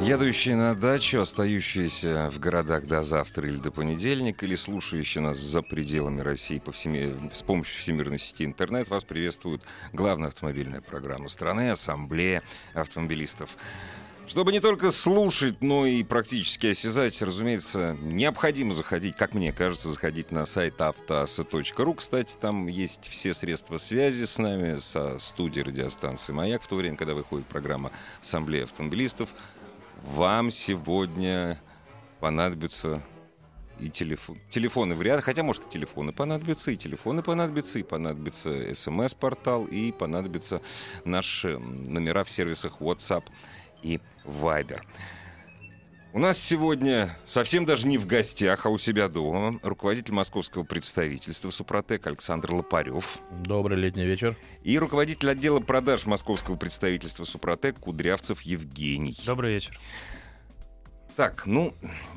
Едущие на дачу, остающиеся в городах до завтра или до понедельника, или слушающие нас за пределами России по всеми... с помощью всемирной сети интернет, вас приветствует главная автомобильная программа страны «Ассамблея автомобилистов». Чтобы не только слушать, но и практически осязать, разумеется, необходимо заходить, как мне кажется, заходить на сайт автоаса.ру. Кстати, там есть все средства связи с нами, со студией радиостанции «Маяк», в то время, когда выходит программа «Ассамблея автомобилистов». Вам сегодня понадобятся и телефон, телефоны вряд хотя, может, и телефоны понадобятся, и телефоны понадобятся, и понадобится смс-портал, и понадобятся наши номера в сервисах WhatsApp и Viber. У нас сегодня совсем даже не в гостях, а у себя дома руководитель московского представительства Супротек Александр Лопарев. Добрый летний вечер. И руководитель отдела продаж московского представительства Супротек Кудрявцев Евгений. Добрый вечер. Так, ну,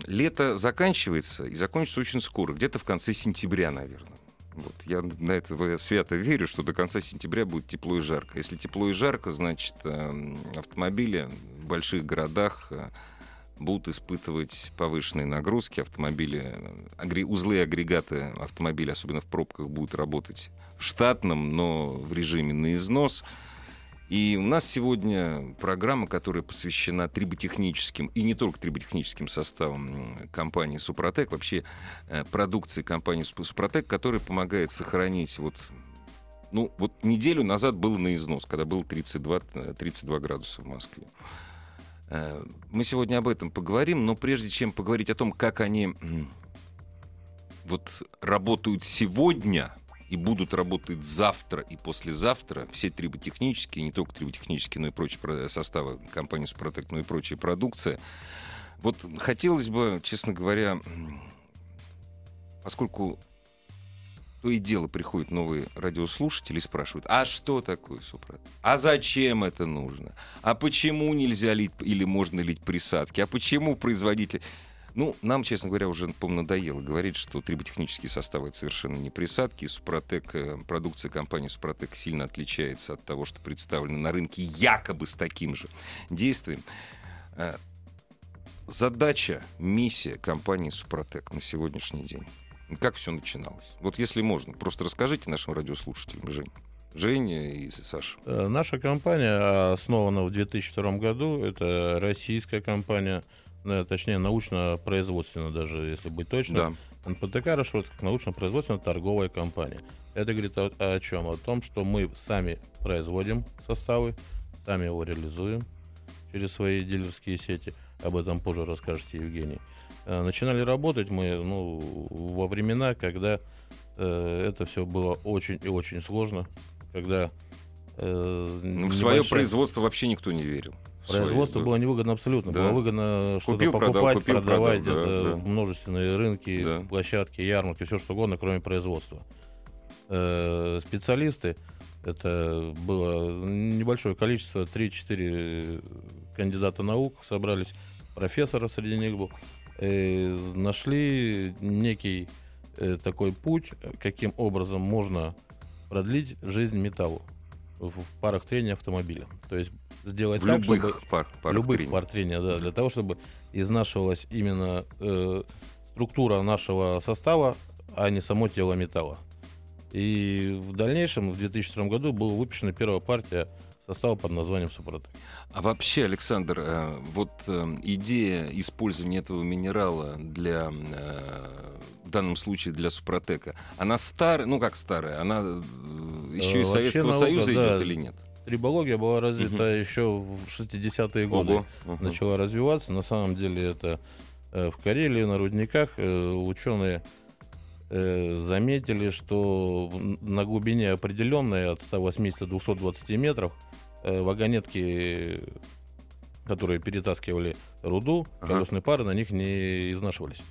лето заканчивается, и закончится очень скоро, где-то в конце сентября, наверное. Вот. Я на это свято верю, что до конца сентября будет тепло и жарко. Если тепло и жарко, значит, э, автомобили в больших городах э, будут испытывать повышенные нагрузки. Автомобили, агри, узлы агрегаты автомобиля, особенно в пробках, будут работать в штатном, но в режиме на износ. И у нас сегодня программа, которая посвящена триботехническим и не только триботехническим составам компании «Супротек», вообще э, продукции компании «Супротек», которая помогает сохранить вот ну, вот неделю назад было на износ, когда было 32, 32 градуса в Москве. Э, мы сегодня об этом поговорим, но прежде чем поговорить о том, как они вот работают сегодня и будут работать завтра и послезавтра, все триботехнические, не только триботехнические, но и прочие составы компании «Супротек», но и прочая продукция. Вот хотелось бы, честно говоря, поскольку то и дело приходят новые радиослушатели и спрашивают, а что такое Супротек? А зачем это нужно? А почему нельзя лить или можно лить присадки? А почему производитель... Ну, нам, честно говоря, уже, по-моему, надоело говорить, что триботехнические составы — это совершенно не присадки. Супротек, э, продукция компании Супротек сильно отличается от того, что представлено на рынке якобы с таким же действием. Э, задача, миссия компании Супротек на сегодняшний день как все начиналось? Вот если можно, просто расскажите нашим радиослушателям, Жень. Женя и Саша. Э, наша компания основана в 2002 году. Это российская компания, э, точнее, научно-производственная даже, если быть точным. Да. НПТК расшифровывается как научно-производственная торговая компания. Это говорит о, о чем? О том, что мы сами производим составы, сами его реализуем через свои дилерские сети. Об этом позже расскажете, Евгений. Э, начинали работать мы ну, во времена, когда э, это все было очень и очень сложно, когда э, ну, в свое производство вообще никто не верил. Производство свое, было невыгодно абсолютно. Да. Было выгодно что-то покупать, продал, купил, продавать, продал, это да. множественные рынки, да. площадки, ярмарки, все что угодно, кроме производства. Э, специалисты, это было небольшое количество, 3-4 кандидата наук собрались, профессора среди них был э, нашли некий э, такой путь, каким образом можно продлить жизнь металлу в, парах трения автомобиля. То есть сделать в так, любых чтобы... Пар, парах любых трения. пар трения, да, для того, чтобы изнашивалась именно э, структура нашего состава, а не само тело металла. И в дальнейшем, в 2002 году, была выпущена первая партия состава под названием Супротек. А вообще, Александр, э, вот э, идея использования этого минерала для э, в данном случае для Супротека, она старая, ну как старая, она еще из Советского наука, Союза да, идет или нет? Трибология была развита угу. еще в 60-е годы. Ого. Угу. Начала развиваться. На самом деле это в Карелии, на рудниках ученые заметили, что на глубине определенной от 180 до 220 метров вагонетки которые перетаскивали руду, ага. колесные пары на них не изнашивались.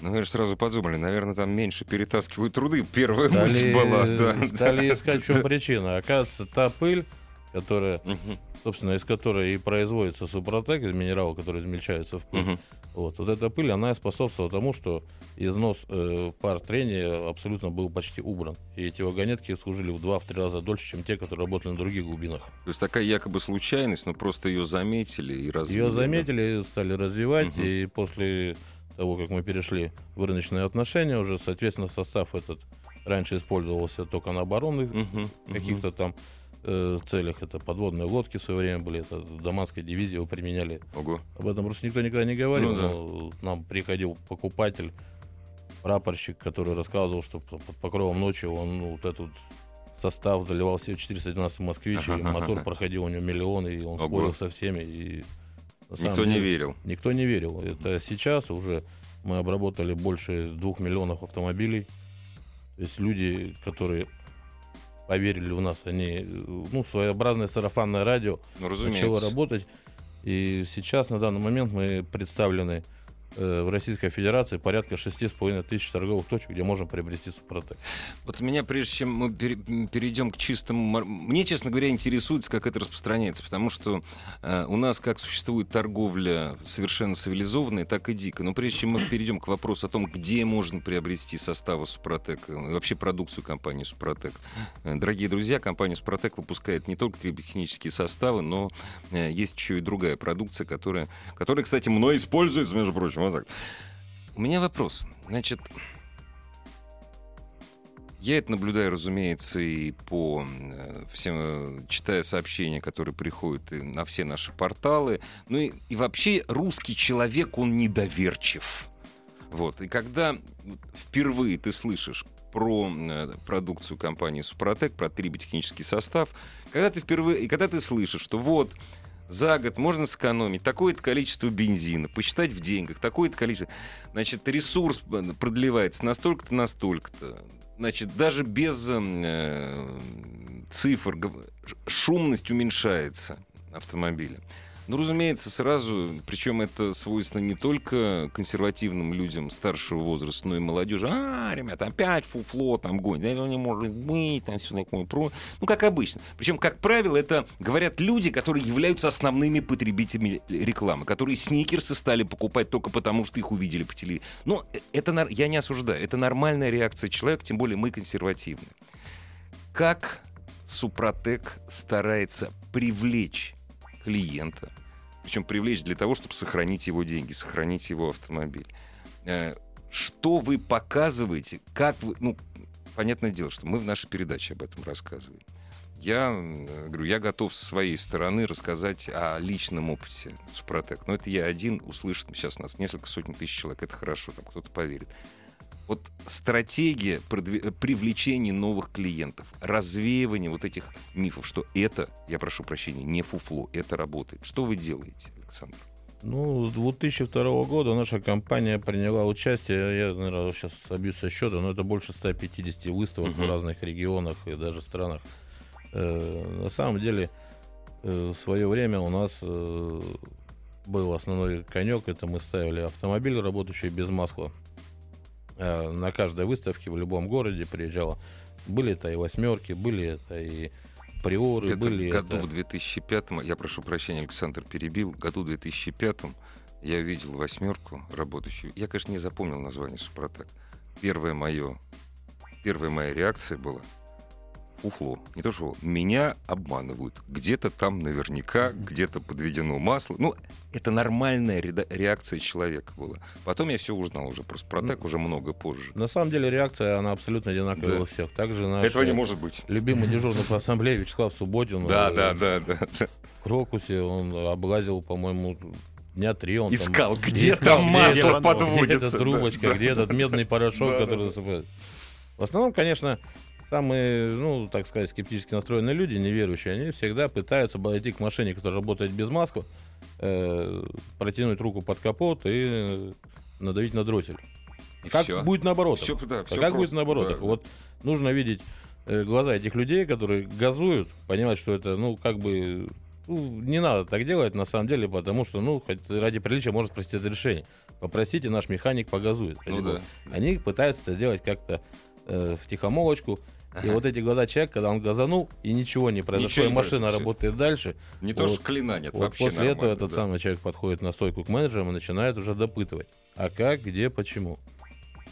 Ну, вы же сразу подумали, наверное, там меньше перетаскивают труды. Первая стали, мысль была. Да, стали искать, в чем причина. Оказывается, та пыль, которая, угу. собственно, из которой и производится супротек, из минерала, который измельчается в пыль. Угу. Вот, вот эта пыль, она способствовала тому, что износ э, пар трения абсолютно был почти убран. И эти вагонетки служили в два-три раза дольше, чем те, которые работали на других глубинах. То есть такая якобы случайность, но просто ее заметили и развили. Ее заметили, стали развивать, угу. и после того, как мы перешли в рыночные отношения, уже, соответственно, состав этот раньше использовался только на оборонных uh-huh, каких-то там э, целях. Это подводные лодки в свое время были, это в Даманской дивизии его применяли. Ого. Об этом просто никто никогда не говорил, ну, да. но нам приходил покупатель, прапорщик, который рассказывал, что под покровом ночи он ну, вот этот состав заливал себе 412 москвич, ага, и мотор ага. проходил у него миллионы, и он Ого. спорил со всеми. И Никто деле, не верил. Никто не верил. Это сейчас уже мы обработали больше двух миллионов автомобилей. То есть люди, которые поверили в нас, они, ну, своеобразное сарафанное радио ну, начало работать. И сейчас, на данный момент, мы представлены Э, в Российской Федерации порядка 6,5 тысяч торговых точек, где можем приобрести Супротек. Вот меня, прежде чем мы перейдем к чистому... Мне, честно говоря, интересуется, как это распространяется, потому что э, у нас как существует торговля совершенно цивилизованная, так и дикая. Но прежде чем мы перейдем к вопросу о том, где можно приобрести составы Супротек, и вообще продукцию компании Супротек. Э, дорогие друзья, компания Супротек выпускает не только химические составы, но э, есть еще и другая продукция, которая, которая кстати, мной используется, между прочим, вот так. У меня вопрос. Значит, я это наблюдаю, разумеется, и по э, всем, э, читая сообщения, которые приходят на все наши порталы. Ну и, и вообще русский человек, он недоверчив. Вот. И когда впервые ты слышишь про э, продукцию компании Супротек, про триботехнический состав, когда ты впервые, и когда ты слышишь, что вот за год можно сэкономить такое-то количество бензина, посчитать в деньгах, такое-то количество. Значит, ресурс продлевается настолько-то, настолько-то. Значит, даже без э, цифр шумность уменьшается автомобиля. Ну, разумеется, сразу, причем это свойственно не только консервативным людям старшего возраста, но и молодежи. А, ребята, опять фуфло там гонит, это не может быть, там все такое про. Ну, как обычно. Причем, как правило, это говорят люди, которые являются основными потребителями рекламы, которые сникерсы стали покупать только потому, что их увидели по телевизору. Но это я не осуждаю, это нормальная реакция человека, тем более мы консервативны. Как Супротек старается привлечь клиента. Причем привлечь для того, чтобы сохранить его деньги, сохранить его автомобиль. Э, что вы показываете, как вы... Ну, понятное дело, что мы в нашей передаче об этом рассказываем. Я говорю, я готов со своей стороны рассказать о личном опыте Супротек. Но это я один услышит сейчас нас несколько сотен тысяч человек. Это хорошо, там кто-то поверит вот стратегия привлечения новых клиентов, развеивания вот этих мифов, что это, я прошу прощения, не фуфло, это работает. Что вы делаете, Александр? Ну, с 2002 года наша компания приняла участие, я, наверное, сейчас собьюсь со счета, но это больше 150 выставок uh-huh. в разных регионах и даже странах. Э, на самом деле, э, в свое время у нас э, был основной конек, это мы ставили автомобиль, работающий без масла. Э, на каждой выставке в любом городе приезжала. Были это и восьмерки, были это и приоры, это были году это... в 2005 я прошу прощения, Александр перебил, году в 2005 я видел восьмерку работающую. Я, конечно, не запомнил название Супротек. Первое мое, первая моя реакция была — фуфло. Не то что меня обманывают. Где-то там наверняка, где-то подведено масло. Ну, это нормальная реакция человека была. Потом я все узнал уже. Про так уже много позже. На самом деле реакция, она абсолютно одинаковая да. у всех. Также наш Этого не может быть. Любимый дежурный по ассамблее Вячеслав Субботин. Да, да, да, да. В Крокусе он облазил, по-моему, дня три он искал, там, где искал, там масло где, подводится. Где эта трубочка, да, где этот медный порошок, да, который да. В основном, конечно, самые, ну, так сказать, скептически настроенные люди, неверующие, они всегда пытаются подойти к машине, которая работает без маски, э, протянуть руку под капот и надавить на дроссель. И как все. будет наоборот? Все, да, все как просто, будет наоборот? Да, вот нужно видеть э, глаза этих людей, которые газуют, понимать, что это, ну, как бы Ну, не надо так делать, на самом деле, потому что, ну, хоть ради приличия можно спросить разрешение. Попросите, наш механик погазует. Ну, да. Они пытаются это сделать как-то э, в тихомолочку. Ага. И вот эти глаза человека, когда он газанул, и ничего не произошло, ничего и машина произошло. работает дальше. Не вот, то, что клина нет, вот вообще После этого этот да. самый человек подходит на стойку к менеджерам и начинает уже допытывать. А как, где, почему.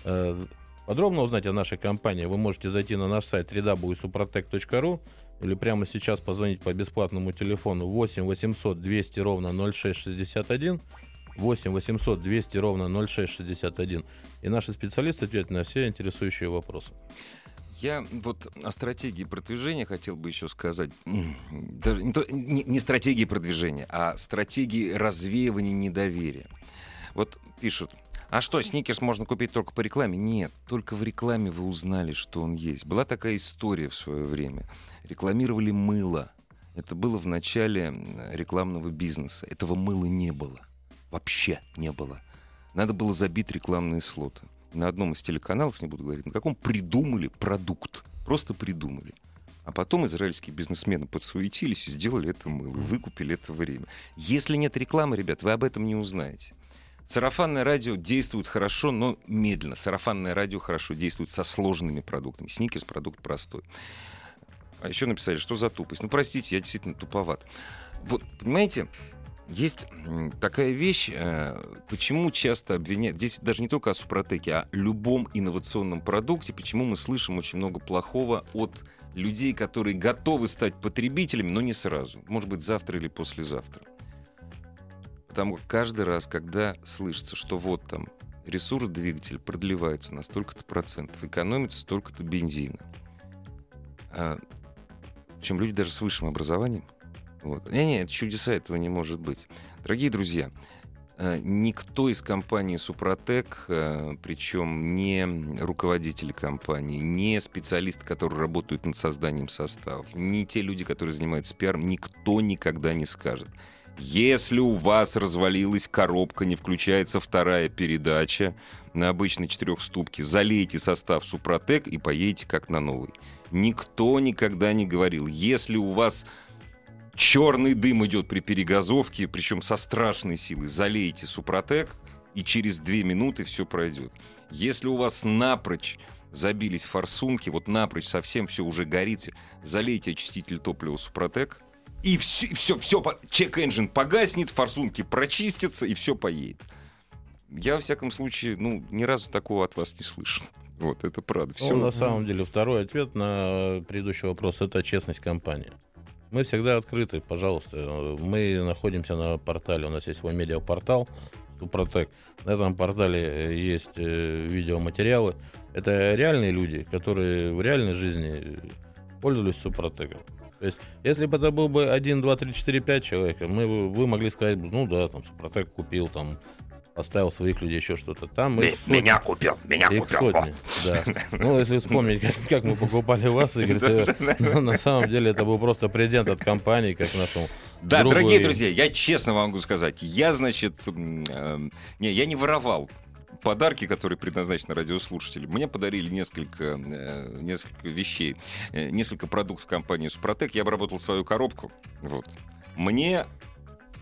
Э, подробно узнать о нашей компании вы можете зайти на наш сайт www.suprotec.ru или прямо сейчас позвонить по бесплатному телефону 8 800 200 ровно 0661 8 800 200 ровно 0661 и наши специалисты ответят на все интересующие вопросы. Я вот о стратегии продвижения хотел бы еще сказать. Даже не, не, не стратегии продвижения, а стратегии развеивания недоверия. Вот пишут, а что, сникерс можно купить только по рекламе? Нет, только в рекламе вы узнали, что он есть. Была такая история в свое время. Рекламировали мыло. Это было в начале рекламного бизнеса. Этого мыла не было. Вообще не было. Надо было забить рекламные слоты на одном из телеканалов, не буду говорить, на каком придумали продукт. Просто придумали. А потом израильские бизнесмены подсуетились и сделали это мыло, выкупили это время. Если нет рекламы, ребят, вы об этом не узнаете. Сарафанное радио действует хорошо, но медленно. Сарафанное радио хорошо действует со сложными продуктами. Сникерс продукт простой. А еще написали, что за тупость. Ну, простите, я действительно туповат. Вот, понимаете, есть такая вещь, э, почему часто обвиняют, здесь даже не только о Супротеке, а любом инновационном продукте, почему мы слышим очень много плохого от людей, которые готовы стать потребителями, но не сразу. Может быть, завтра или послезавтра. Потому что каждый раз, когда слышится, что вот там ресурс двигателя продлевается на столько-то процентов, экономится столько-то бензина. А, причем люди даже с высшим образованием, вот. Не, нет, чудеса этого не может быть. Дорогие друзья, э, никто из компании Супротек, э, причем не руководители компании, не специалисты, которые работают над созданием составов, не те люди, которые занимаются пиаром, никто никогда не скажет. Если у вас развалилась коробка, не включается вторая передача на обычной четырехступке, залейте состав Супротек и поедете как на новый. Никто никогда не говорил, если у вас черный дым идет при перегазовке, причем со страшной силой. Залейте Супротек, и через две минуты все пройдет. Если у вас напрочь забились форсунки, вот напрочь совсем все уже горит, залейте очиститель топлива Супротек, и все, все, все, чек-энджин погаснет, форсунки прочистятся, и все поедет. Я, во всяком случае, ну, ни разу такого от вас не слышал. Вот, это правда. Все. Ну, на самом деле, второй ответ на предыдущий вопрос — это честность компании. Мы всегда открыты, пожалуйста. Мы находимся на портале, у нас есть свой медиапортал Супротек. На этом портале есть э, видеоматериалы. Это реальные люди, которые в реальной жизни пользовались Супротеком. То есть, если бы это был бы 1, 2, 3, 4, 5 человек, мы, вы могли сказать, ну да, там Супротек купил там оставил своих людей еще что-то. Там их сотни. Меня купил, меня их купил. Сотни, да. Ну, если вспомнить, как, как мы покупали вас, Игорь, то, ну, на самом деле это был просто презент от компании, как нашему Да, другу дорогие друзья, я честно вам могу сказать, я, значит, э, не, я не воровал подарки, которые предназначены радиослушателям. Мне подарили несколько, э, несколько вещей, э, несколько продуктов компании Супротек. Я обработал свою коробку. Вот. Мне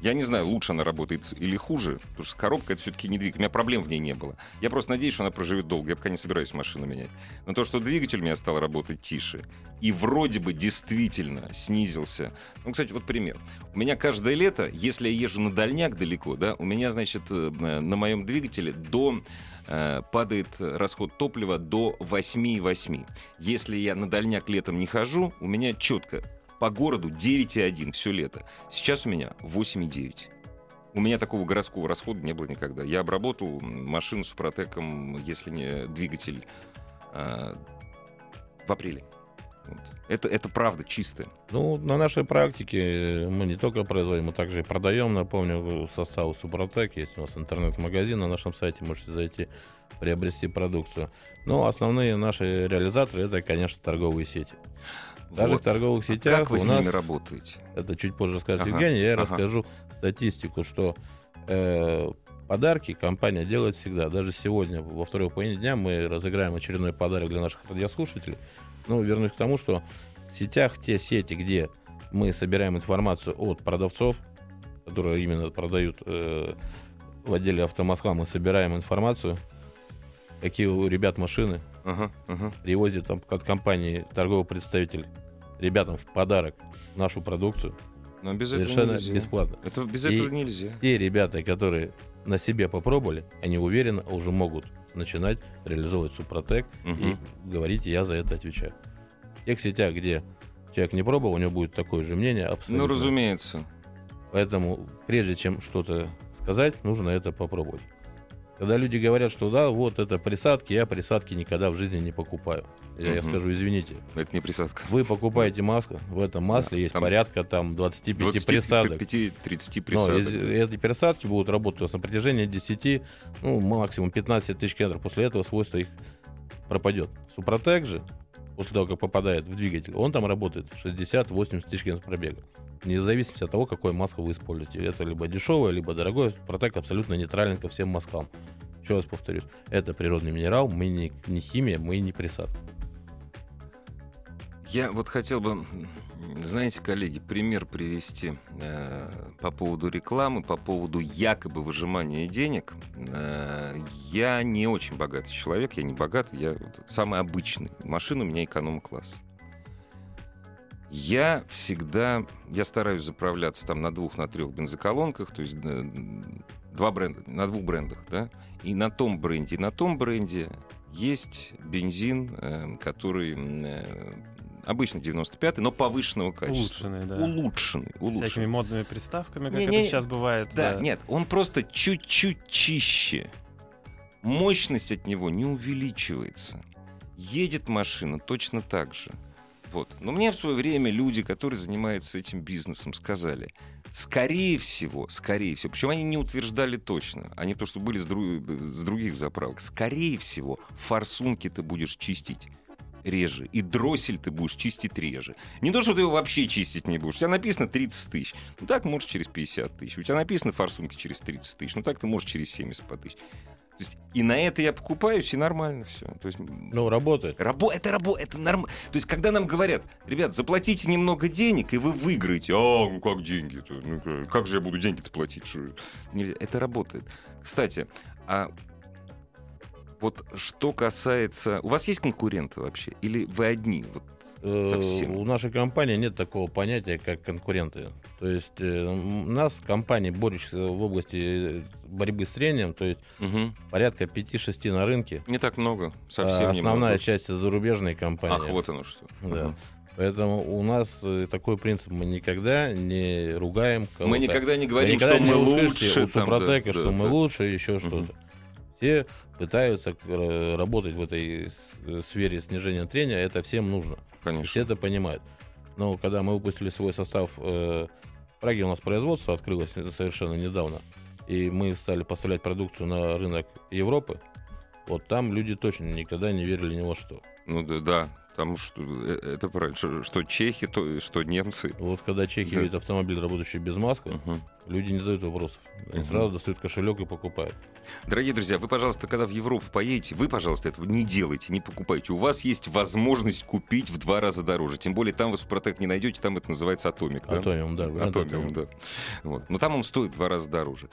я не знаю, лучше она работает или хуже, потому что коробка это все-таки не двигатель. У меня проблем в ней не было. Я просто надеюсь, что она проживет долго. Я пока не собираюсь машину менять. Но то, что двигатель у меня стал работать тише, и вроде бы действительно снизился. Ну, кстати, вот пример. У меня каждое лето, если я езжу на дальняк далеко, да, у меня, значит, э, на моем двигателе до э, падает расход топлива до 8,8. Если я на дальняк летом не хожу, у меня четко по городу 9,1 все лето. Сейчас у меня 8,9. У меня такого городского расхода не было никогда. Я обработал машину с протеком, если не двигатель, э, в апреле. Вот. Это, это правда чистое. Ну, на нашей практике мы не только производим, мы также и продаем. Напомню, состав Супротек. Есть у нас интернет-магазин на нашем сайте. Можете зайти, приобрести продукцию. Но основные наши реализаторы это, конечно, торговые сети. Даже вот. в торговых сетях как вы у с нас, ними работаете? Это чуть позже скажет ага. Евгений, я ага. расскажу статистику, что э, подарки компания делает всегда. Даже сегодня, во второй половине дня, мы разыграем очередной подарок для наших радиослушателей. Ну, вернусь к тому, что в сетях те сети, где Мы собираем информацию от продавцов, которые именно продают э, в отделе автомосква. Мы собираем информацию, какие у ребят машины. Uh-huh, uh-huh. Привозит там от компании торговый представитель ребятам в подарок нашу продукцию. Но без Совершенно этого нельзя. бесплатно. Это без и этого нельзя. Те ребята, которые на себе попробовали, они уверенно уже могут начинать реализовывать Супротек угу. и говорить, я за это отвечаю. В тех сетях, где человек не пробовал, у него будет такое же мнение. Абсолютно. Ну, разумеется. Поэтому, прежде чем что-то сказать, нужно это попробовать. Когда люди говорят, что да, вот это присадки, я присадки никогда в жизни не покупаю. Я, угу. я скажу, извините. Это не присадка. Вы покупаете маску, в этом масле да, есть там порядка там 25 20, присадок. 5-30 присадок. Но эти присадки будут работать у вас на протяжении 10, ну, максимум 15 тысяч километров. После этого свойство их пропадет. Супротек же, после того, как попадает в двигатель, он там работает 60-80 тысяч километров пробега. Не в зависимости от того, какое масло вы используете. Это либо дешевое, либо дорогое. Супротек абсолютно нейтрален ко всем маскам. Еще раз повторюсь, это природный минерал, мы не, не химия, мы не присадка. Я вот хотел бы, знаете, коллеги, пример привести э, по поводу рекламы, по поводу якобы выжимания денег. Э, я не очень богатый человек, я не богатый, я самый обычный. Машина у меня эконом-класс. Я всегда, я стараюсь заправляться там на двух, на трех бензоколонках, то есть э, два бренда, на двух брендах, да, и на том бренде, и на том бренде есть бензин, э, который э, обычно 95-й, но повышенного качества. Улучшенный, да. Улучшенный, улучшенный. Всякими модными приставками, как не, это не, сейчас бывает. Да, да, нет, он просто чуть-чуть чище. Мощность от него не увеличивается. Едет машина точно так же. Вот. Но мне в свое время люди, которые занимаются этим бизнесом, сказали, скорее всего, скорее всего, причем они не утверждали точно, они то, что были с, друг, с других заправок, скорее всего, форсунки ты будешь чистить реже. И дроссель ты будешь чистить реже. Не то, что ты его вообще чистить не будешь. У тебя написано 30 тысяч. Ну так можешь через 50 тысяч. У тебя написано форсунки через 30 тысяч. Ну так ты можешь через 70 по тысяч. Есть, и на это я покупаюсь, и нормально все. То есть, ну, работает. Рабо это работает, это нормально. То есть, когда нам говорят, ребят, заплатите немного денег, и вы выиграете. А, ну как деньги? -то? Ну, как же я буду деньги-то платить? Что? Это работает. Кстати, а вот что касается... У вас есть конкуренты вообще? Или вы одни? Вот э, совсем? У нашей компании нет такого понятия, как конкуренты. То есть э, у нас компании, борющихся в области борьбы с трением, то есть угу. порядка 5-6 на рынке. Не так много, совсем а Основная немного. часть зарубежной компании. Ах, вот оно что. Да. Угу. Поэтому у нас э, такой принцип, мы никогда не ругаем кого-то. Мы никогда не говорим, мы никогда что не мы лучше. У Супротека, что да, мы лучше, еще угу. что-то. Все пытаются э, работать в этой э, сфере снижения трения, это всем нужно. Конечно. Все это понимают. Но когда мы выпустили свой состав, э, Праге у нас производство открылось совершенно недавно, и мы стали поставлять продукцию на рынок Европы, вот там люди точно никогда не верили ни во что. Ну да, да. Там что, это правильно, что, что чехи, то, что немцы. Вот когда чехи да. видят автомобиль, работающий без маски, угу. люди не задают вопросов. Они угу. сразу достают кошелек и покупают. Дорогие друзья, вы, пожалуйста, когда в Европу поедете, вы, пожалуйста, этого не делайте, не покупайте. У вас есть возможность купить в два раза дороже. Тем более там вы Супротек не найдете, там это называется Атомик. Да? Атомиум, да. Атомиум, да. Вот. Но там он стоит в два раза дороже.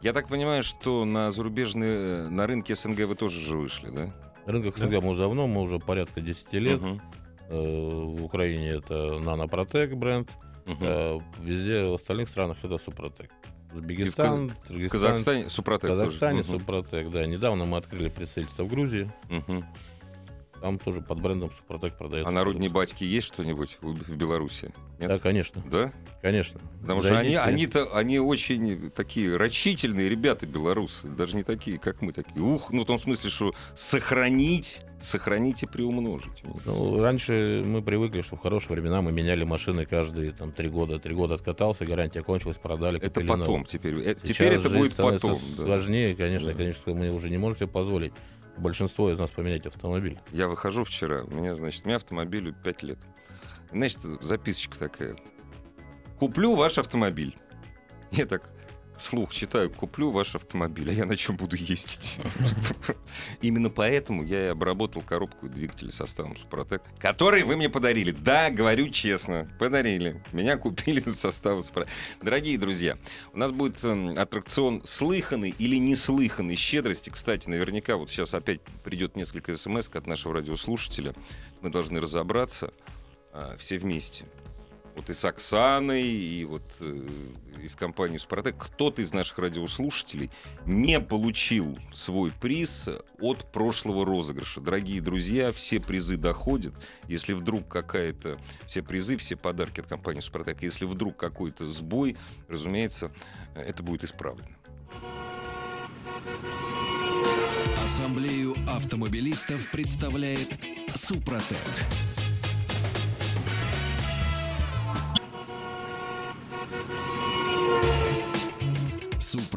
Я так понимаю, что на зарубежные, на рынке СНГ вы тоже же вышли, да? На рынках СНГ да? мы уже давно, мы уже порядка 10 лет. Угу. В Украине это Нанопротек бренд. Угу. Везде в остальных странах это Супротек. Узбекистан, в Казахстане Супротек. Казахстане тоже. Супротек, да. Недавно мы открыли представительство в Грузии. Угу. Там тоже под брендом Супротек продается. А на родине батьки есть что-нибудь в Беларуси? Нет? Да, конечно. Да? Конечно. Потому что они, они-то, они очень такие рачительные ребята белорусы, даже не такие, как мы, такие. Ух, ну в том смысле, что сохранить, сохранить и приумножить. Ну, раньше мы привыкли, что в хорошие времена мы меняли машины каждые там три года. Три года откатался, гарантия кончилась, продали. Это потом новую. теперь. Это, теперь это будет потом. Да. Сложнее, конечно, да. конечно, мы уже не можем себе позволить большинство из нас поменять автомобиль. Я выхожу вчера, у меня, значит, у меня автомобилю 5 лет. Значит, записочка такая. Куплю ваш автомобиль. Я так, слух читаю, куплю ваш автомобиль, а я на чем буду ездить? Именно поэтому я и обработал коробку и двигатель составом Супротек, который вы мне подарили. Да, говорю честно, подарили. Меня купили составом Супротек. Дорогие друзья, у нас будет эм, аттракцион слыханный или неслыханный щедрости. Кстати, наверняка вот сейчас опять придет несколько смс от нашего радиослушателя. Мы должны разобраться а, все вместе вот и с Оксаной, и вот э, из компании «Супротек», кто-то из наших радиослушателей не получил свой приз от прошлого розыгрыша. Дорогие друзья, все призы доходят. Если вдруг какая-то... Все призы, все подарки от компании «Супротек», если вдруг какой-то сбой, разумеется, это будет исправлено. Ассамблею автомобилистов представляет «Супротек».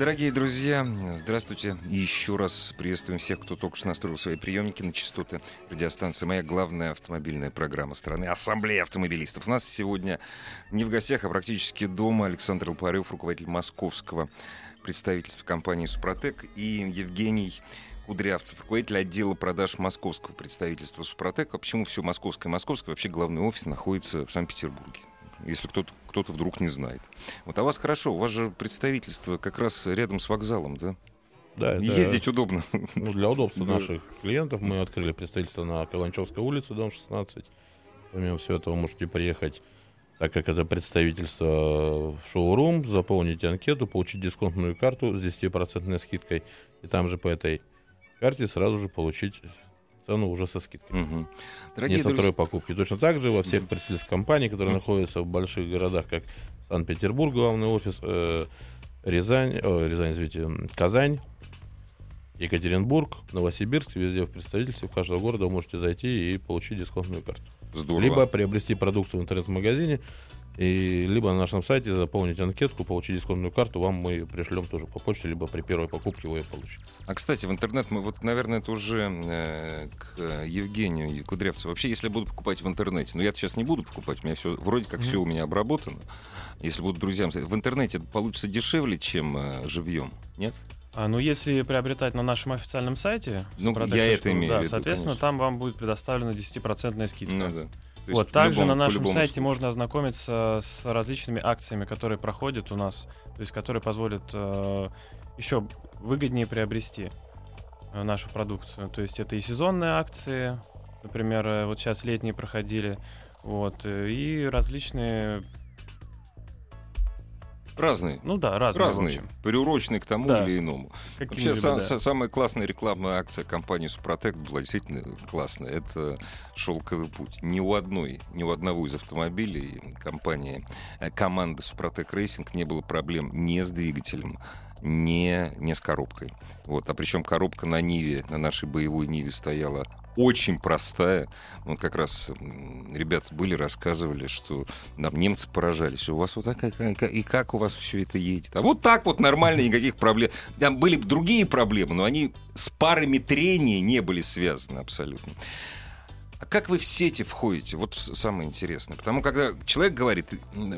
Дорогие друзья, здравствуйте. Еще раз приветствуем всех, кто только что настроил свои приемники на частоты радиостанции. Моя главная автомобильная программа страны Ассамблея автомобилистов. У нас сегодня не в гостях, а практически дома Александр Лопарев, руководитель московского представительства компании «Супротек», и Евгений Кудрявцев, руководитель отдела продаж московского представительства «Супротек». А почему все московское? Московское вообще главный офис находится в Санкт-Петербурге если кто-то кто вдруг не знает. Вот, а вас хорошо, у вас же представительство как раз рядом с вокзалом, да? Да, это, Ездить удобно. Ну, для удобства да. наших клиентов мы открыли представительство на Каланчевской улице, дом 16. Помимо всего этого можете приехать, так как это представительство в шоурум, заполнить анкету, получить дисконтную карту с 10% скидкой, и там же по этой карте сразу же получить цену уже со скидкой. Угу. Дорогие Не со друзья... второй покупки. Точно так же во всех представительств компаний, которые угу. находятся в больших городах, как Санкт-Петербург, главный офис, э, Рязань, о, Рязань, извините, Казань, Екатеринбург, Новосибирск, везде в представительстве в каждого города вы можете зайти и получить дисконтную карту. Здорово. Либо приобрести продукцию в интернет-магазине, и либо на нашем сайте заполнить анкетку, получить дисконтную карту, вам мы пришлем тоже по почте, либо при первой покупке вы ее получите. А, кстати, в интернет мы, вот, наверное, это уже э, к Евгению Кудрявцеву. Вообще, если я буду покупать в интернете, но я сейчас не буду покупать, у меня все, вроде как mm-hmm. все у меня обработано. Если буду друзьям в интернете это получится дешевле, чем э, живьем, нет? А, ну, если приобретать на нашем официальном сайте, ну, я это имею да, в виду, соответственно, конечно. там вам будет предоставлена 10% скидка. Ну, да. Вот, также любому, на нашем сайте случаю. можно ознакомиться с различными акциями, которые проходят у нас, то есть которые позволят э, еще выгоднее приобрести э, нашу продукцию. То есть это и сезонные акции, например, э, вот сейчас летние проходили, вот, э, и различные Разные. Ну да, разные. Разные. Приуроченные к тому да. или иному. Вообще, да. са- самая классная рекламная акция компании Супротек была действительно классная. Это шелковый путь. Ни у одной, ни у одного из автомобилей компании, э, команды Suprotec Racing не было проблем ни с двигателем, не, не с коробкой. Вот. А причем коробка на Ниве, на нашей боевой Ниве стояла очень простая. Вот как раз ребята были, рассказывали, что нам немцы поражались. У вас вот так, и как у вас все это едет? А вот так вот нормально, никаких проблем. Там были другие проблемы, но они с парами трения не были связаны абсолютно. А как вы в сети входите? Вот самое интересное. Потому когда человек говорит,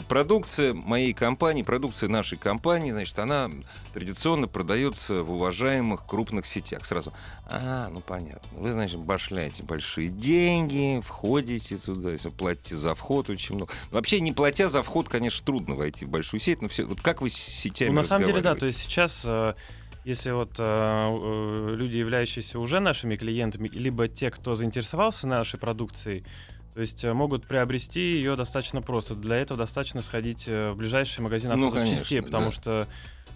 продукция моей компании, продукция нашей компании, значит, она традиционно продается в уважаемых крупных сетях. Сразу, а, ну понятно. Вы, значит, башляете большие деньги, входите туда, если платите за вход очень много. Вообще, не платя за вход, конечно, трудно войти в большую сеть, но все, вот как вы с сетями ну, На самом деле, да, то есть сейчас э, если вот э, э, люди, являющиеся уже нашими клиентами, либо те, кто заинтересовался нашей продукцией, то есть э, могут приобрести ее достаточно просто. Для этого достаточно сходить э, в ближайший магазин автозапчастей, ну, потому да. что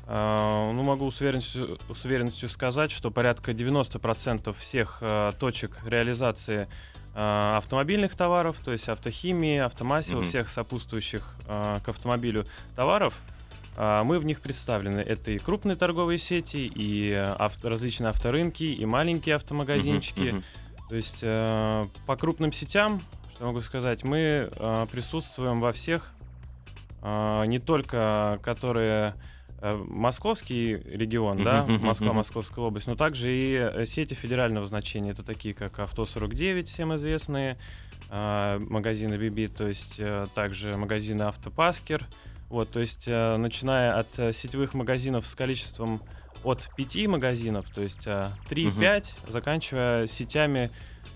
э, ну, могу с уверенностью, с уверенностью сказать, что порядка 90% всех э, точек реализации э, автомобильных товаров, то есть автохимии, автомасел, mm-hmm. всех сопутствующих э, к автомобилю товаров — а, мы в них представлены. Это и крупные торговые сети, и авто, различные авторынки, и маленькие автомагазинчики. Uh-huh, uh-huh. То есть э, по крупным сетям, Что могу сказать? Мы э, присутствуем во всех, э, не только которые э, московский регион, да, Москва, Московская область, но также и э, сети федерального значения. Это такие, как Авто 49, всем известные, э, магазины Биби, то есть э, также магазины Автопаскер. Вот, то есть, э, начиная от э, сетевых магазинов с количеством от 5 магазинов, то есть 3-5, угу. заканчивая сетями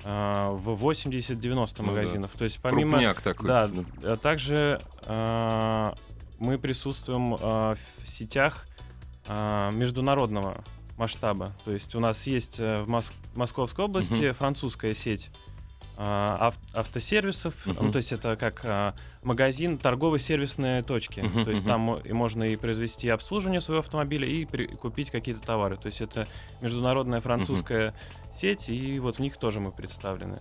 э, в 80-90 ну, магазинов. Да. То есть помимо... Крупняк такой. Да, а также э, мы присутствуем э, в сетях э, международного масштаба. То есть у нас есть в Моск- Московской области угу. французская сеть а, автосервисов, uh-huh. ну, то есть это как а, магазин торговой сервисной точки, uh-huh, то есть uh-huh. там и можно и произвести обслуживание своего автомобиля и при, купить какие-то товары, то есть это международная французская uh-huh. сеть и вот в них тоже мы представлены.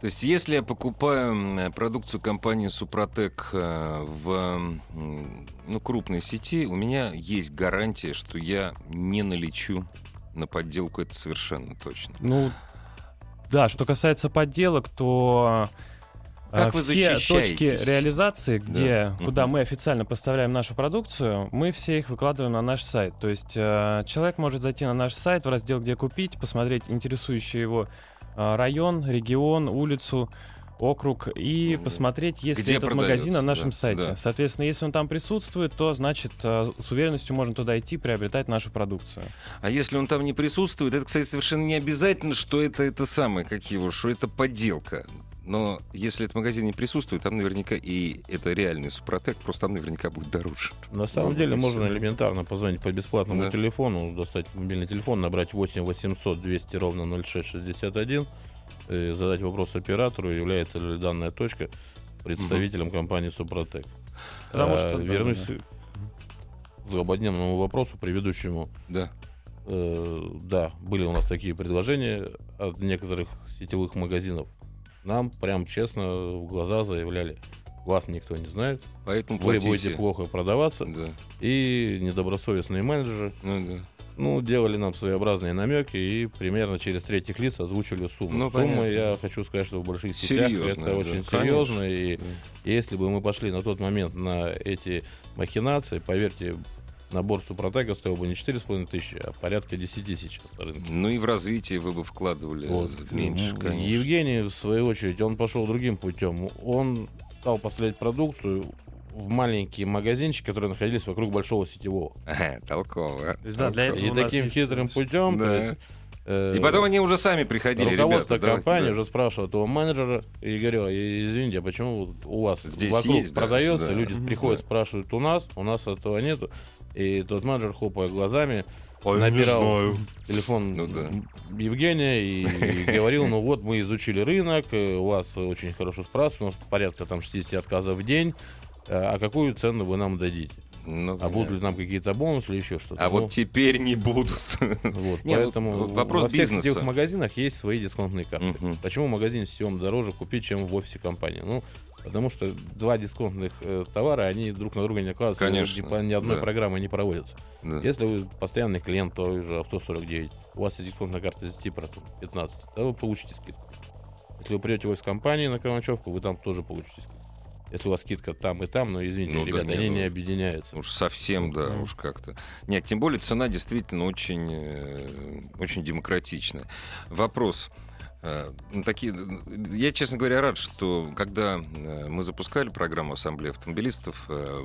То есть, если я покупаю продукцию компании Супротек э, в ну, крупной сети, у меня есть гарантия, что я не налечу на подделку, это совершенно точно. Ну, да, что касается подделок, то как а, все точки реализации, где, да. куда угу. мы официально поставляем нашу продукцию, мы все их выкладываем на наш сайт. То есть э, человек может зайти на наш сайт в раздел «Где купить», посмотреть интересующий его э, район, регион, улицу, округ и посмотреть, есть ли этот магазин на нашем да, сайте. Да. Соответственно, если он там присутствует, то значит э, с уверенностью можно туда идти, приобретать нашу продукцию. А если он там не присутствует, это, кстати, совершенно не обязательно, что это это самое, как его, что это подделка. Но если этот магазин не присутствует, там наверняка и это реальный Супротек, просто там наверняка будет дороже. На самом деле можно элементарно позвонить по бесплатному да. телефону, достать мобильный телефон, набрать 8 800 200 ровно 0661 и задать вопрос оператору, является ли данная точка представителем угу. компании Супротек. Потому а, что, вернусь да, да. к злободневному вопросу, предыдущему. Да. Э, да, были у нас такие предложения от некоторых сетевых магазинов. Нам прям честно в глаза заявляли, вас никто не знает, Поэтому вы платите. будете плохо продаваться, да. и недобросовестные менеджеры ну, да ну, делали нам своеобразные намеки и примерно через третьих лиц озвучили сумму. Ну, Сумма, понятно. я хочу сказать, что в больших сетях это да, очень серьезно. И да. если бы мы пошли на тот момент на эти махинации, поверьте, набор Супротека стоил бы не 4,5 тысячи, а порядка 10 тысяч на рынке. Ну и в развитие вы бы вкладывали вот. меньше, конечно. Евгений, в свою очередь, он пошел другим путем. Он стал поставлять продукцию в маленькие магазинчики, которые находились вокруг большого сетевого. Ага, толково. Да, для этого и таким хитрым путем. Да. Есть, э, и потом они уже сами приходили. Руководство ребята, компании уже спрашивает у менеджера и говорю, извините, а почему у вас Здесь вокруг есть, продается, да, люди да. приходят, спрашивают у нас, у нас этого нету. И тот менеджер, хлопая глазами, а набирал телефон ну, да. Евгения и, и говорил, ну вот мы изучили рынок, э, у вас очень хорошо спрашивают, у нас порядка там 60 отказов в день, а какую цену вы нам дадите? Ну, а будут ли нам какие-то бонусы или еще что-то? А ну, вот теперь не будут. Вот, Нет, поэтому вопрос во всех бизнеса. сетевых магазинах есть свои дисконтные карты. Угу. Почему в магазине сетевом дороже купить, чем в офисе компании? Ну, потому что два дисконтных э, товара, они друг на друга не накладываются, Конечно, ни, ни одной да. программы не проводятся. Да. Если вы постоянный клиент той же Авто 49, у вас есть дисконтная карта 10%, 15%, то вы получите скидку. Если вы придете в офис компании на Каланчевку, вы там тоже получите скидку. Если у вас скидка там и там, но извините, ну, ребята, да, они не, не объединяются. Уж совсем, да, уж как-то. Нет, тем более цена действительно очень, э, очень демократичная. Вопрос. Э, ну, такие, я, честно говоря, рад, что когда э, мы запускали программу Ассамблеи автомобилистов, э,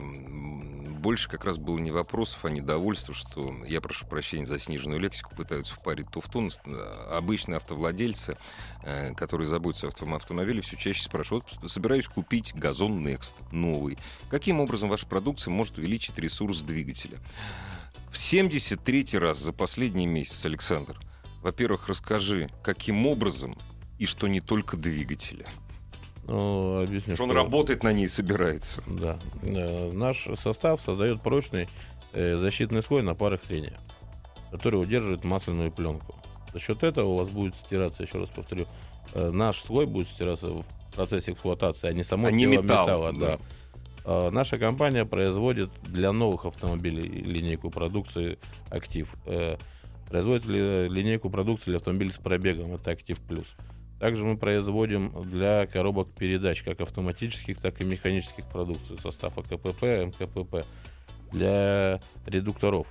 больше как раз было не вопросов, а недовольства, что, я прошу прощения за сниженную лексику, пытаются впарить то в тон. Обычные автовладельцы, которые заботятся о автомобиле, все чаще спрашивают, вот собираюсь купить газон Next новый. Каким образом ваша продукция может увеличить ресурс двигателя? В 73 раз за последний месяц, Александр, во-первых, расскажи, каким образом и что не только двигатели. Ну, объясню, что, что он работает на ней и собирается. Да. Э, наш состав создает прочный э, защитный слой на парах трения, который удерживает масляную пленку. За счет этого у вас будет стираться, еще раз повторю, э, наш слой будет стираться в процессе эксплуатации, а не само а не металл, металла. Да. Да. Наша компания производит для новых автомобилей линейку продукции «Актив». Производит ли, линейку продукции для автомобилей с пробегом, это Актив Плюс. Также мы производим для коробок передач, как автоматических, так и механических продукций, состава КПП, МКПП, для редукторов.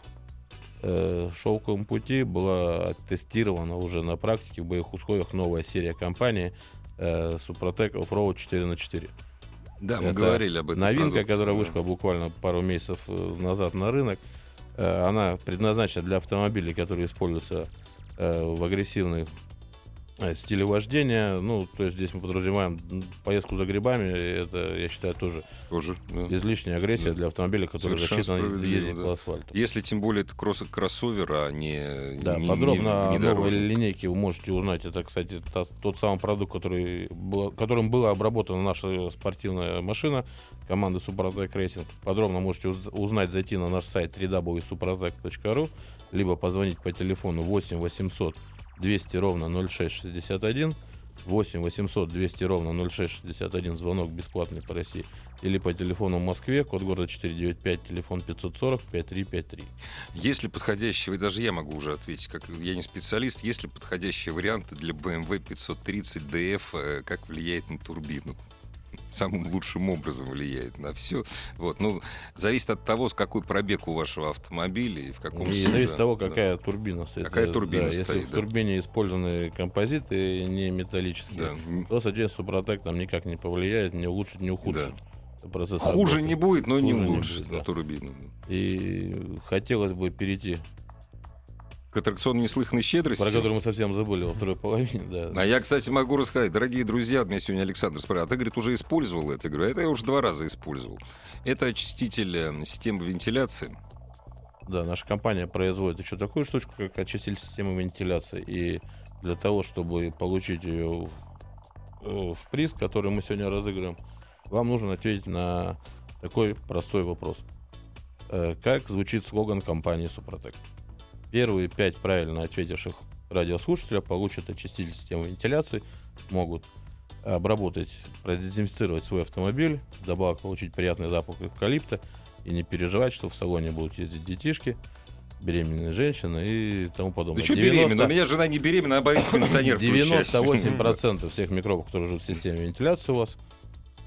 Э, шелковом пути была тестирована уже на практике в боевых условиях новая серия компании э, Супротек Offroad 4 на 4 Да, мы Это говорили об этом. Новинка, продукции, которая да. вышла буквально пару месяцев э, назад на рынок, она предназначена для автомобилей, которые используются в агрессивных Э, стиле вождения, ну, то есть здесь мы подразумеваем поездку за грибами, это, я считаю, тоже, тоже да. излишняя агрессия да. для автомобиля, который рассчитан ездить да. по асфальту. Если тем более это кросс кроссовер, а не Да, не, подробно не, не о новой линейке вы можете узнать. Это, кстати, та, тот самый продукт, который был, которым была обработана наша спортивная машина команды Супротек Racing. Подробно можете узнать, зайти на наш сайт www.suprotec.ru, либо позвонить по телефону 8 800 200 ровно 0661, 8 800 200 ровно 0661, звонок бесплатный по России, или по телефону в Москве, код города 495, телефон 540 5353. Если подходящие, даже я могу уже ответить, как я не специалист, есть ли подходящие варианты для BMW 530 DF, как влияет на турбину? Самым лучшим образом влияет на все. Вот, ну, зависит от того, с какой пробег у вашего автомобиля и в каком... И зависит от того, какая да. турбина стоит. Какая турбина да, стоит, Если да. в турбине использованы композиты не металлические, да. то, соответственно, Супротек там никак не повлияет, не улучшит, не ухудшит. Да. Процесс Хуже работы. не будет, но Хуже не улучшит да. турбину. И хотелось бы перейти к аттракциону неслыханной щедрости. Про который мы совсем забыли во второй половине, да. А я, кстати, могу рассказать, дорогие друзья, меня сегодня Александр спрашивает, а ты, говорит, уже использовал это? Я говорю, это я уже два раза использовал. Это очиститель э, системы вентиляции. Да, наша компания производит еще такую штучку, как очиститель системы вентиляции. И для того, чтобы получить ее в, э, в приз, который мы сегодня разыграем, вам нужно ответить на такой простой вопрос. Э, как звучит слоган компании Супротек? Первые пять правильно ответивших радиослушателя получат очиститель системы вентиляции, могут обработать, продезинфицировать свой автомобиль, добавок получить приятный запах эвкалипта и не переживать, что в салоне будут ездить детишки, беременные женщины и тому подобное. Да что 90... беременная? У меня жена не беременна, она боится кондиционер 98% всех микробов, которые живут в системе вентиляции у вас,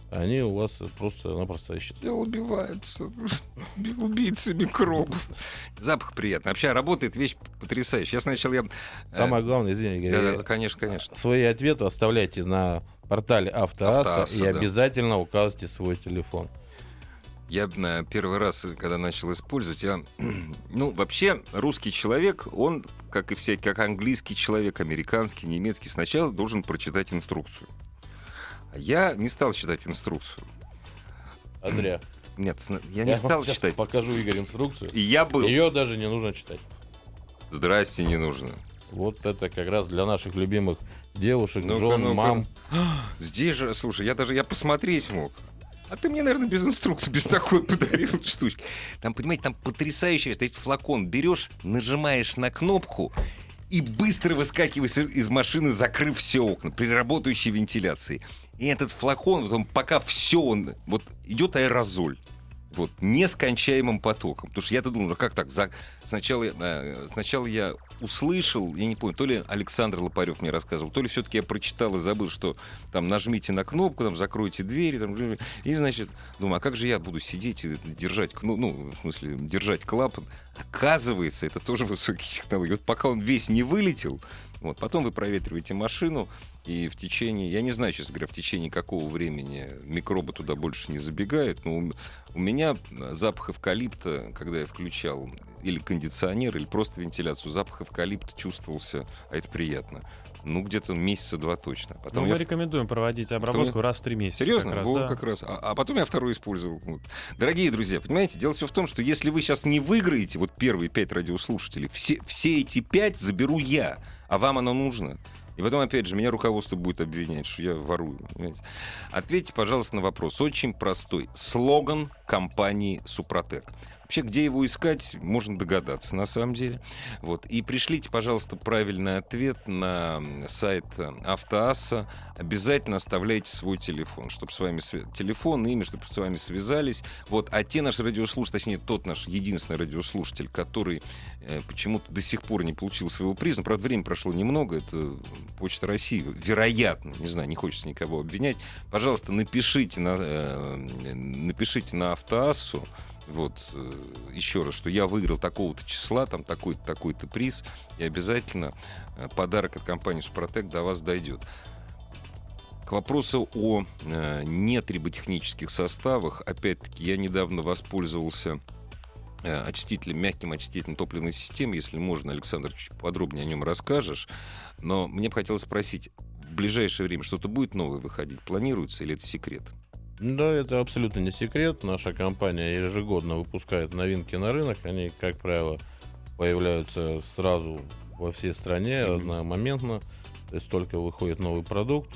они у вас просто-напросто исчезнут. Убиваются. Убийцы микробов. Запах приятный. Вообще работает вещь потрясающая. Я сначала я... Э, Самое главное, извини, да, да, конечно, конечно. Свои ответы оставляйте на портале Автоаса, Автоаса и да. обязательно указывайте свой телефон. Я на первый раз, когда начал использовать, я, ну, вообще, русский человек, он, как и все, как английский человек, американский, немецкий, сначала должен прочитать инструкцию. Я не стал читать инструкцию. А зря. Нет, я не я стал читать. покажу, Игорь, инструкцию. И я был... Ее даже не нужно читать. Здрасте, не нужно. Вот это как раз для наших любимых девушек, ну жен, ну мам. Здесь же, слушай, я даже я посмотреть мог. А ты мне, наверное, без инструкции, без такой подарил штучки. Там, понимаете, там потрясающая, стоит флакон. Берешь, нажимаешь на кнопку, и быстро выскакиваешь из машины, закрыв все окна при работающей вентиляции. И этот флакон, вот он, пока все, он, вот идет аэрозоль вот, нескончаемым потоком. Потому что я-то думал, ну как так? За... Сначала, э, сначала я услышал, я не помню, то ли Александр Лопарев мне рассказывал, то ли все-таки я прочитал и забыл, что там нажмите на кнопку, там закройте двери, там, и, значит, думаю, а как же я буду сидеть и держать, ну, ну, в смысле, держать клапан? Оказывается, это тоже высокие технологии. Вот пока он весь не вылетел, вот, потом вы проветриваете машину, и в течение, я не знаю, честно говоря, в течение какого времени микробы туда больше не забегают, но у меня запах эвкалипта, когда я включал или кондиционер, или просто вентиляцию, запах эвкалипта чувствовался, а это приятно. Ну, где-то месяца два точно. Потом ну, мы я... рекомендуем проводить обработку потом... раз в три месяца. Серьезно? Как раз, да. как раз. А, а потом я второй использовал. Вот. Дорогие друзья, понимаете, дело все в том, что если вы сейчас не выиграете вот первые пять радиослушателей, все, все эти пять заберу я, а вам оно нужно. И потом, опять же, меня руководство будет обвинять, что я ворую. Понимаете? Ответьте, пожалуйста, на вопрос. Очень простой. Слоган компании «Супротек». Вообще, где его искать, можно догадаться, на самом деле. Вот. И пришлите, пожалуйста, правильный ответ на сайт Автоасса. Обязательно оставляйте свой телефон, чтобы с вами телефон, имя, чтобы с вами связались. Вот. А те наши радиослушатели, точнее, тот наш единственный радиослушатель, который э, почему-то до сих пор не получил своего приза, правда, время прошло немного, это Почта России, вероятно, не знаю, не хочется никого обвинять, пожалуйста, напишите на, э, напишите на Автоассу, вот, э, еще раз, что я выиграл такого-то числа, там такой-то, такой-то приз, и обязательно э, подарок от компании «Супротек» до вас дойдет. К вопросу о э, нетриботехнических составах, опять-таки, я недавно воспользовался э, очистителем, мягким очистителем топливной системы. Если можно, Александр, чуть подробнее о нем расскажешь. Но мне бы хотелось спросить, в ближайшее время что-то будет новое выходить? Планируется или это секрет? Да, это абсолютно не секрет. Наша компания ежегодно выпускает новинки на рынок. Они, как правило, появляются сразу во всей стране mm-hmm. одномоментно. То есть только выходит новый продукт,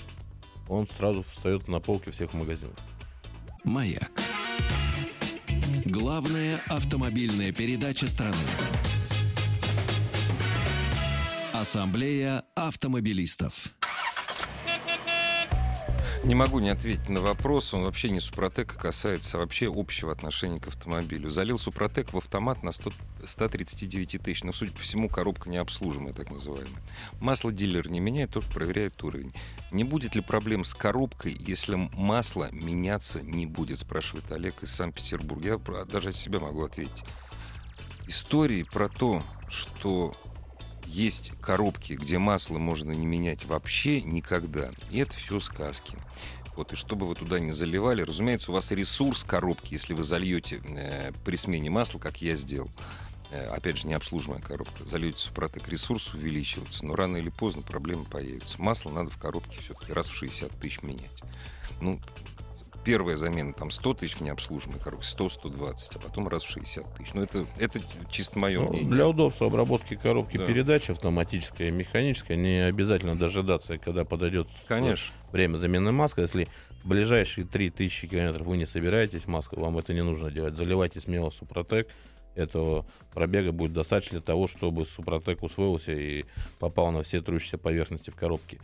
он сразу встает на полке всех магазинов. Маяк. Главная автомобильная передача страны. Ассамблея автомобилистов. Не могу не ответить на вопрос. Он вообще не Супротека касается, вообще общего отношения к автомобилю. Залил Супротек в автомат на 100, 139 тысяч. Но, судя по всему, коробка необслуживаемая, так называемая. Масло дилер не меняет, только проверяет уровень. Не будет ли проблем с коробкой, если масло меняться не будет, спрашивает Олег из Санкт-Петербурга. Я даже от себя могу ответить. Истории про то, что есть коробки, где масло можно не менять вообще никогда. И это все сказки. Вот, и чтобы вы туда не заливали, разумеется, у вас ресурс коробки, если вы зальете э, при смене масла, как я сделал, э, опять же, не обслуживаемая коробка, зальете супротек, ресурс увеличивается, но рано или поздно проблемы появятся. Масло надо в коробке все-таки раз в 60 тысяч менять. Ну, первая замена там 100 тысяч в необслуживаемой коробке, 100-120, а потом раз в 60 тысяч. Ну, это, это чисто мое ну, мнение. Для удобства обработки коробки да. передач автоматическая и механическая, не обязательно дожидаться, когда подойдет Конечно. время замены маска. Если в ближайшие 3000 километров вы не собираетесь маску, вам это не нужно делать. Заливайте смело Супротек. Этого пробега будет достаточно для того, чтобы Супротек усвоился и попал на все трущиеся поверхности в коробке.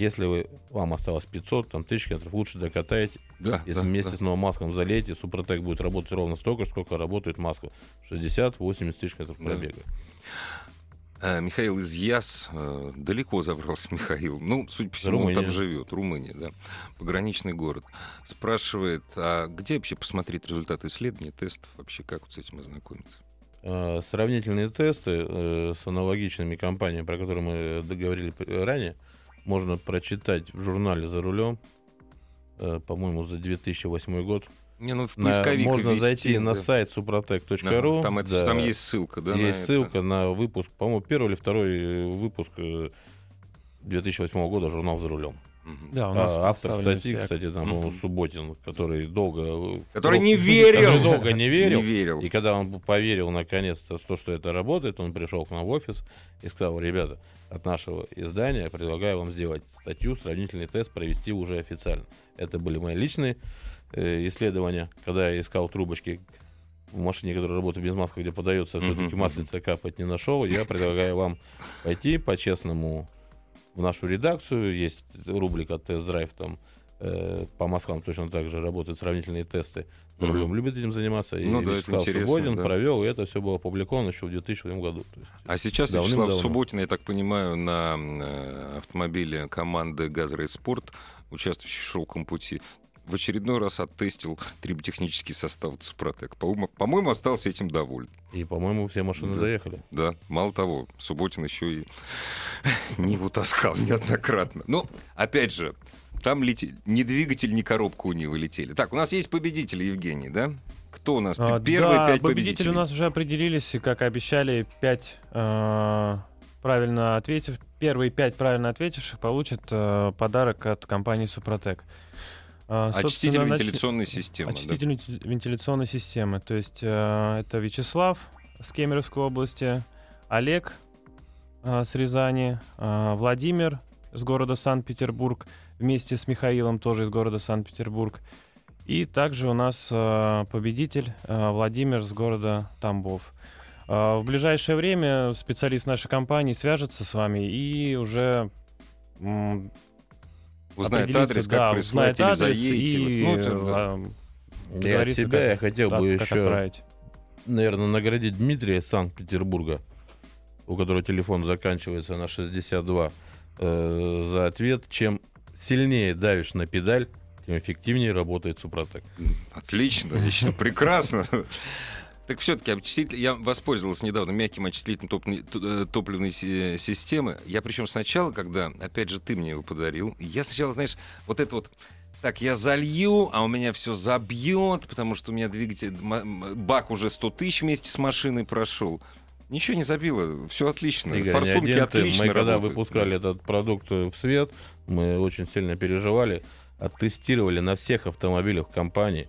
Если вы, вам осталось 500, там, тысяч километров, лучше докатаете. Да, Если да, вместе да. с новым маском залейте, Супротек будет работать ровно столько, сколько работает маска. 60-80 тысяч километров пробега. Да. А, Михаил из Яс, э, далеко забрался Михаил, ну, судя по всему, Румыния. он там живет, Румыния, да, пограничный город. Спрашивает, а где вообще посмотреть результаты исследований, тестов, вообще как вот с этим ознакомиться? А, сравнительные тесты э, с аналогичными компаниями, про которые мы договорили ранее, можно прочитать в журнале «За рулем», э, по-моему, за 2008 год. Не, ну, в на, можно ввести, зайти да. на сайт suprotec.ru. Да, там, это, да, там есть ссылка, да? Есть на ссылка это. на выпуск, по-моему, первый или второй выпуск 2008 э, года журнал «За рулем». Да, у нас а, автор статьи, всяк... кстати, там, mm-hmm. Субботин, который долго... Который не верил! Который долго не верил. не верил. И когда он поверил наконец-то в то, что это работает, он пришел к нам в офис и сказал, ребята, от нашего издания предлагаю вам сделать статью, сравнительный тест провести уже официально. Это были мои личные э, исследования, когда я искал трубочки в машине, которая работает без маски, где подается mm-hmm. все-таки маслица капать не нашел. Я предлагаю вам пойти по-честному в нашу редакцию. Есть рубрика «Тест-драйв» там э, по Москвам точно так же работают сравнительные тесты. Mm-hmm. любит этим заниматься. Ну, и да, Вячеслав Субботин да. провел, и это все было опубликовано еще в 2008 году. Есть, а сейчас Вячеслав Субботин, я так понимаю, на э, автомобиле команды «Газрей Спорт», участвующий в «Шелком пути», в очередной раз оттестил триботехнический состав Супротек. По-моему, по-моему, остался этим доволен. И, по-моему, все машины да. заехали. Да, мало того, Субботин еще и не таскал неоднократно. Но, опять же, там летели ни двигатель, ни коробка у него летели. Так, у нас есть победители, Евгений, да? Кто у нас? А, Первые да, пять победителей. победители у нас уже определились, как и обещали, пять э, правильно ответив. Первые пять правильно ответивших получат э, подарок от компании Супротек. А, очиститель вентиляционной нач... системы. Очиститель да? вентиляционной системы. То есть э, это Вячеслав с Кемеровской области, Олег э, с Рязани, э, Владимир с города Санкт-Петербург, вместе с Михаилом тоже из города Санкт-Петербург, И также у нас э, победитель э, Владимир с города Тамбов. Э, в ближайшее время специалист нашей компании свяжется с вами и уже узнает адрес, как да, прислать или заедете. И, ну, это, да. Я от себя как, я хотел да, бы еще, отправить. наверное, наградить Дмитрия из Санкт-Петербурга, у которого телефон заканчивается на 62, э, за ответ. Чем сильнее давишь на педаль, тем эффективнее работает Супротек. Отлично, еще прекрасно. Так все-таки очиститель, я воспользовался недавно мягким очистителем э, топливной системы. Я причем сначала, когда, опять же, ты мне его подарил, я сначала, знаешь, вот это вот так, я залью, а у меня все забьет, потому что у меня двигатель, бак уже 100 тысяч вместе с машиной прошел. Ничего не забило, все отлично. Игорь, Форсунки отлично Мы когда выпускали этот продукт в свет, мы очень сильно переживали, оттестировали на всех автомобилях компании.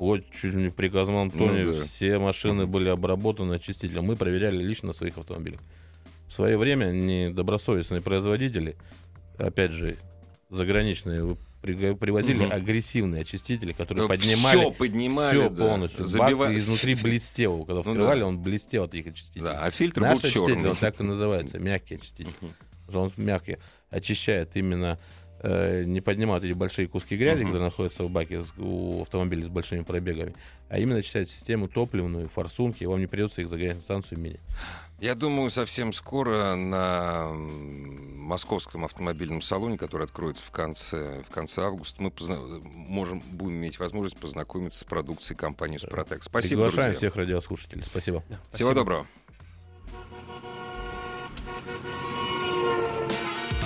Вот чуть ли не при Казмантоне ну, да. все машины были обработаны очистителем. Мы проверяли лично своих автомобилях. В свое время недобросовестные производители, опять же, заграничные, привозили угу. агрессивные очистители, которые ну, поднимали все, поднимали, все да. полностью. Забива... Бак изнутри блестел. Когда вскрывали, ну, да. он блестел от их очистителей. Да, а фильтр Наш был черный. он так и называется, мягкий очиститель. Он мягкий, очищает именно Э, не поднимают эти большие куски грязи, uh-huh. которые находятся в баке у автомобилей с большими пробегами, а именно очищать систему топливную, форсунки, и вам не придется их загонять на станцию мини. Я думаю, совсем скоро на московском автомобильном салоне, который откроется в конце, в конце августа, мы позна... можем, будем иметь возможность познакомиться с продукцией компании «Супротек». Спасибо, Приглашаем друзья. всех радиослушателей. Спасибо. Да, Всего спасибо. доброго.